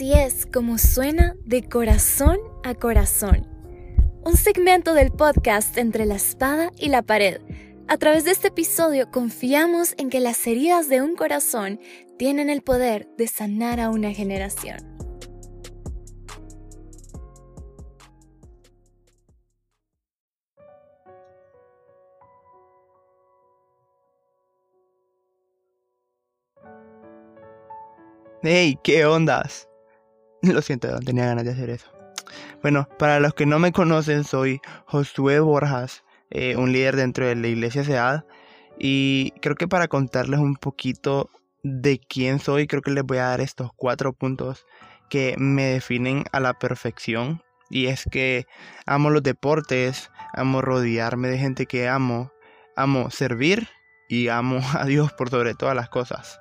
Así es como suena de corazón a corazón. Un segmento del podcast entre la espada y la pared. A través de este episodio confiamos en que las heridas de un corazón tienen el poder de sanar a una generación. Hey, ¿qué ondas? Lo siento, tenía ganas de hacer eso. Bueno, para los que no me conocen, soy Josué Borjas, eh, un líder dentro de la iglesia SEAD. Y creo que para contarles un poquito de quién soy, creo que les voy a dar estos cuatro puntos que me definen a la perfección. Y es que amo los deportes, amo rodearme de gente que amo, amo servir y amo a Dios por sobre todas las cosas.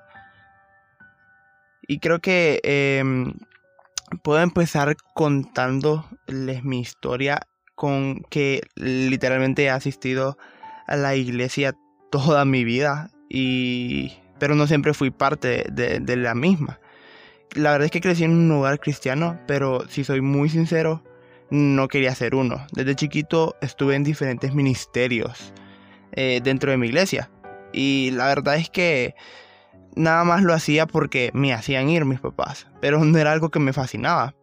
Y creo que em, puedo empezar contándoles mi historia con que literalmente he asistido a la iglesia toda mi vida y pero no siempre fui parte de, la misma. La verdad es que crecí en un hogar cristiano, pero si soy muy sincero, no quería ser uno. Desde chiquito estuve en diferentes ministerios eh, dentro de mi iglesia y la verdad es que nada más lo hacía porque me hacían ir mis papás, pero no era algo que me fascinaba.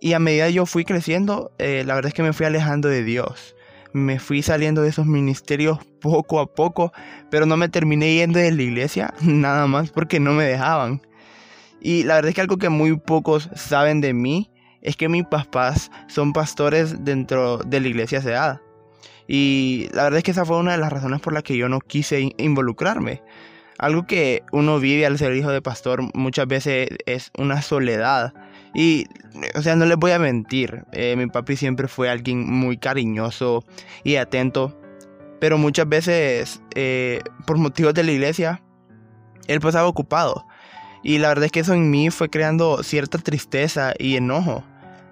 Y a medida yo fui creciendo, eh, la verdad es que me fui alejando de Dios. Me fui saliendo de esos ministerios poco a poco, pero no me terminé yendo de la iglesia, nada más porque no me dejaban. Y la verdad es que algo que muy pocos saben de mí es que mis papás son pastores dentro de la iglesia Seada. Y la verdad es que esa fue una de las razones por las que yo no quise involucrarme. Algo que uno vive al ser hijo de pastor muchas veces es una soledad. Y, o sea, no les voy a mentir, eh, mi papi siempre fue alguien muy cariñoso y atento, pero muchas veces, eh, por motivos de la iglesia, él pasaba ocupado. Y la verdad es que eso en mí fue creando cierta tristeza y enojo.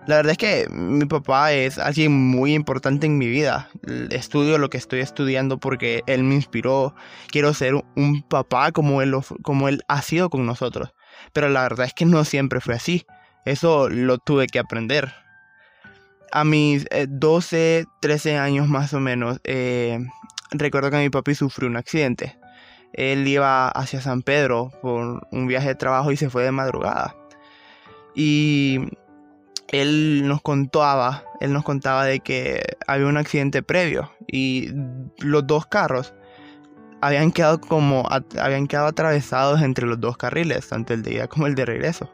La verdad es que mi papá es alguien muy importante en mi vida. Estudio lo que estoy estudiando porque él me inspiró. Quiero ser un papá como él, como él ha sido con nosotros. Pero la verdad es que no siempre fue así. Eso lo tuve que aprender. A mis 12, eh, 13 años más o menos, eh, recuerdo que mi papi sufrió un accidente. Él iba hacia San Pedro por un viaje de trabajo y se fue de madrugada. Y él nos contaba, él nos contaba de que había un accidente previo y los dos carros habían quedado como habían quedado atravesados entre los dos carriles, tanto el de ida como el de regreso.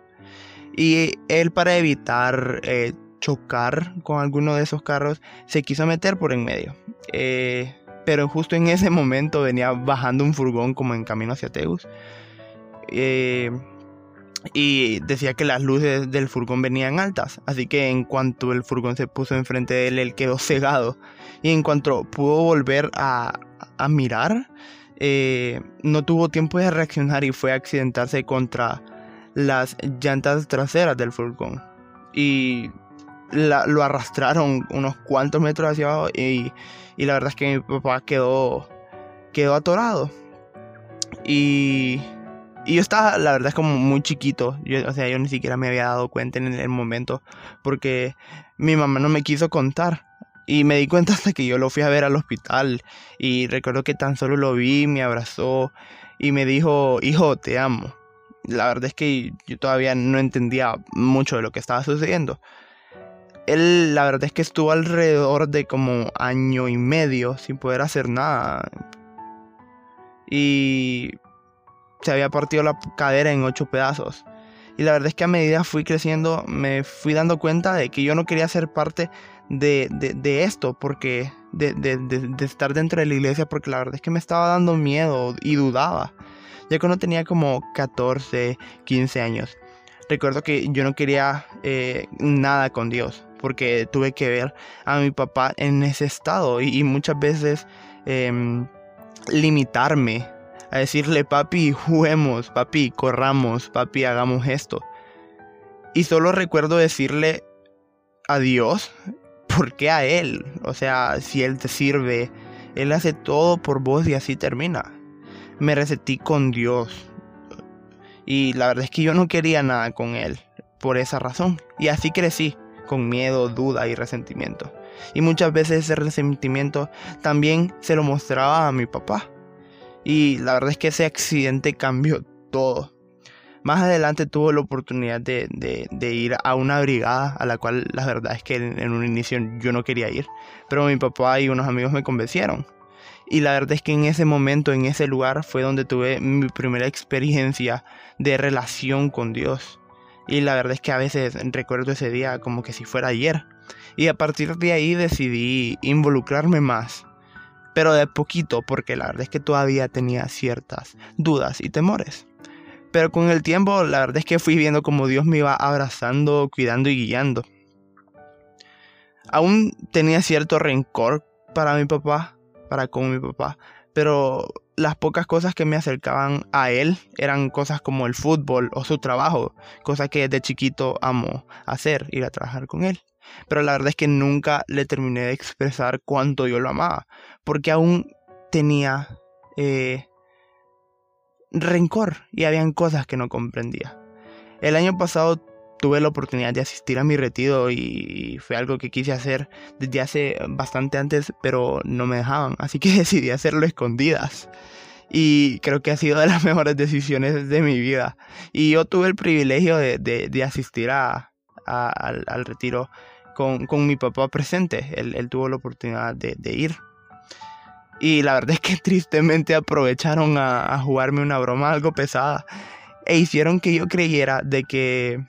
Y él para evitar eh, chocar con alguno de esos carros se quiso meter por en medio. Eh, pero justo en ese momento venía bajando un furgón como en camino hacia Teus. Eh, y decía que las luces del furgón venían altas, así que en cuanto el furgón se puso enfrente de él, él quedó cegado. Y en cuanto pudo volver a, a mirar, eh, no tuvo tiempo de reaccionar y fue a accidentarse contra las llantas traseras del furgón. Y lo arrastraron unos cuantos metros hacia abajo y, y la verdad es que mi papá quedó, quedó atorado. Y y yo estaba, la verdad, es como muy chiquito. Yo, o sea, yo ni siquiera me había dado cuenta en el momento. Porque mi mamá no me quiso contar. Y me di cuenta hasta que yo lo fui a ver al hospital. Y recuerdo que tan solo lo vi, me abrazó y me dijo, hijo, te amo. La verdad es que yo todavía no entendía mucho de lo que estaba sucediendo. Él, la verdad es que estuvo alrededor de como año y medio sin poder hacer nada. Y se había partido la cadera en ocho pedazos. Y la verdad es que a medida fui creciendo me fui dando cuenta de que yo no quería ser parte de, de, esto, porque de, de, estar dentro de la iglesia, porque la verdad es que me estaba dando miedo y dudaba. Ya que no tenía como 14, 15 años. Recuerdo que yo no quería eh, nada con Dios, porque tuve que ver a mi papá en ese estado y, muchas veces em, limitarme a decirle, papi, juguemos, papi, corramos, papi, hagamos esto. Y solo recuerdo decirle a Dios, ¿por qué a Él? O sea, si Él te sirve, Él hace todo por vos y así termina. Me resetí con Dios. Y la verdad es que yo no quería nada con Él. por esa razón. Y así crecí, con miedo, duda y resentimiento. Y muchas veces ese resentimiento también se lo mostraba a mi papá. Y la verdad es que ese accidente cambió todo. Más adelante tuve la oportunidad de, ir a una brigada a la cual la verdad es que en, un inicio yo no quería ir. Pero mi papá y unos amigos me convencieron. Y la verdad es que en ese momento, en ese lugar, fue donde tuve mi primera experiencia de relación con Dios. Y la verdad es que a veces recuerdo ese día como que si fuera ayer. Y a partir de ahí decidí involucrarme más. Pero de poquito, porque la verdad es que todavía tenía ciertas dudas y temores. Pero con el tiempo, la verdad es que fui viendo como Dios me iba abrazando, cuidando y guiando. Aún tenía cierto rencor para mi papá, para con mi papá, pero las pocas cosas que me acercaban a él eran cosas como el fútbol o su trabajo, cosas que desde chiquito amo hacer, ir a trabajar con él. Pero la verdad es que nunca le terminé de expresar cuánto yo lo amaba, porque aún tenía eh, rencor y habían cosas que no comprendía. El año pasado tuve la oportunidad de asistir a mi retiro y fue algo que quise hacer desde hace bastante antes, pero no me dejaban, así que decidí hacerlo escondidas. Y creo que ha sido de las mejores decisiones de mi vida. Y yo tuve el privilegio de, asistir al, retiro con, mi papá presente. Él, tuvo la oportunidad de, ir. Y la verdad es que tristemente aprovecharon a, a jugarme una broma algo pesada. E hicieron que yo creyera de que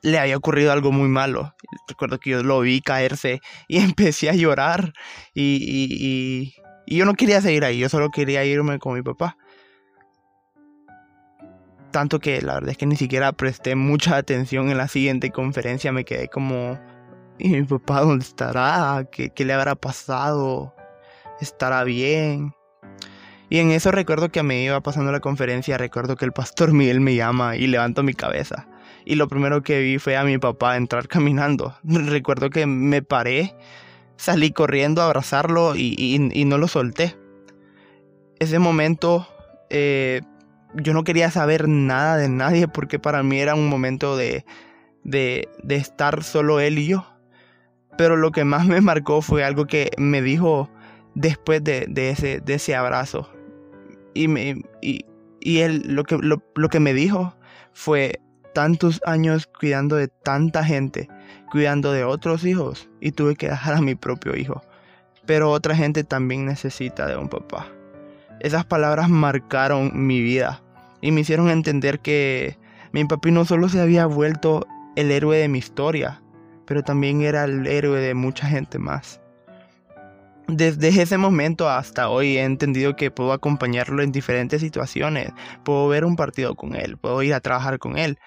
le había ocurrido algo muy malo. Recuerdo que yo lo vi caerse y empecé a llorar y, yo no quería seguir ahí, yo solo quería irme con mi papá. Tanto que la verdad es que ni siquiera presté mucha atención en la siguiente conferencia, me quedé como, ¿y mi papá dónde estará? ¿Qué, qué le habrá pasado? ¿Estará bien? Y en eso recuerdo que a mí iba pasando la conferencia, recuerdo que el pastor Miguel me llama y levanto mi cabeza y lo primero que vi fue a mi papá entrar caminando. Recuerdo que me paré, salí corriendo a abrazarlo y, no lo solté. Ese momento eh, yo no quería saber nada de nadie porque para mí era un momento de, de, estar solo él y yo. Pero lo que más me marcó fue algo que me dijo después de, ese, abrazo. Y, él lo que, lo que me dijo fue, tantos años cuidando de tanta gente, cuidando de otros hijos y tuve que dejar a mi propio hijo. Pero otra gente también necesita de un papá. Esas palabras marcaron mi vida y me hicieron entender que mi papi no solo se había vuelto el héroe de mi historia, pero también era el héroe de mucha gente más. Desde ese momento hasta hoy he entendido que puedo acompañarlo en diferentes situaciones, puedo ver un partido con él, puedo ir a trabajar con él,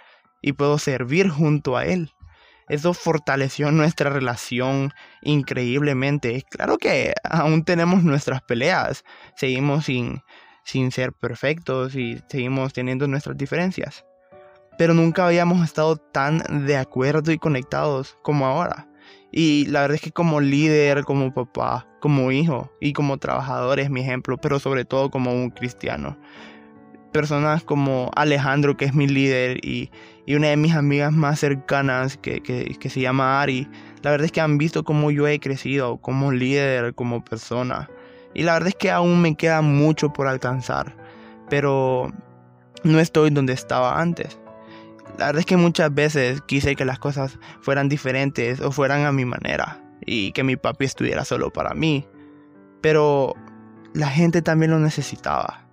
y puedo servir junto a Él. Eso fortaleció nuestra relación increíblemente. Claro que aún tenemos nuestras peleas, seguimos sin, sin ser perfectos y seguimos teniendo nuestras diferencias. Pero nunca habíamos estado tan de acuerdo y conectados como ahora. Y la verdad es que como líder, como papá, como hijo y como trabajador es mi ejemplo, pero sobre todo como un cristiano personas como Alejandro, que es mi líder, y, una de mis amigas más cercanas, que, que, se llama Ari, la verdad es que han visto cómo yo he crecido como líder, como persona. Y la verdad es que aún me queda mucho por alcanzar, pero no estoy donde estaba antes. La verdad es que muchas veces quise que las cosas fueran diferentes o fueran a mi manera y que mi papi estuviera solo para mí. Pero la gente también lo necesitaba.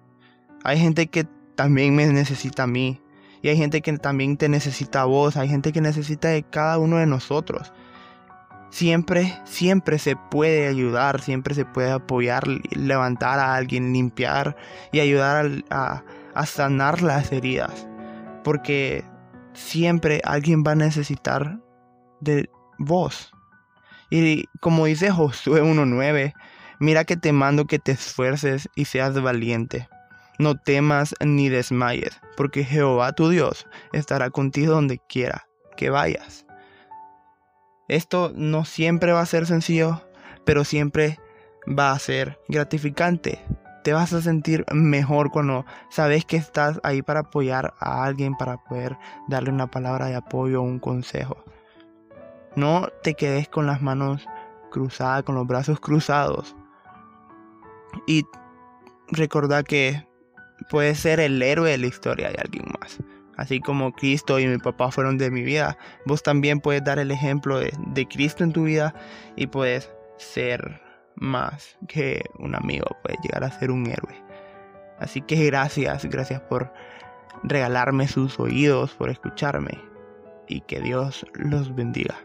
Hay gente que también me necesita a mí. Y hay gente que también te necesita a vos. Hay gente que necesita de cada uno de nosotros. Siempre, siempre se puede ayudar, siempre se puede apoyar, levantar a alguien, limpiar y ayudar a, a sanar las heridas. Porque siempre alguien va a necesitar de vos. Y como dice Josué 1.9, mira que te mando que te esfuerces y seas valiente. No temas ni desmayes, porque Jehová tu Dios estará contigo donde quiera que vayas. Esto no siempre va a ser sencillo, pero siempre va a ser gratificante. Te vas a sentir mejor cuando sabes que estás ahí para apoyar a alguien, para poder darle una palabra de apoyo o un consejo. No te quedes con las manos cruzadas, con los brazos cruzados. Y recordá que puedes ser el héroe de la historia de alguien más. Así como Cristo y mi papá fueron de mi vida, vos también puedes dar el ejemplo de Cristo en tu vida y puedes ser más que un amigo, puede llegar a ser un héroe. Así que gracias, gracias por regalarme sus oídos, por escucharme y que Dios los bendiga.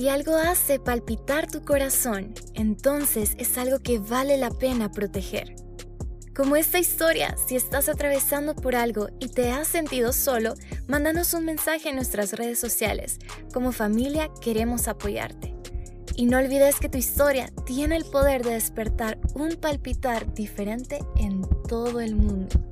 Si algo hace palpitar tu corazón, entonces es algo que vale la pena proteger. Como esta historia, si estás atravesando por algo y te has sentido solo, mándanos un mensaje en nuestras redes sociales. Como familia queremos apoyarte. Y no olvides que tu historia tiene el poder de despertar un palpitar diferente en todo el mundo.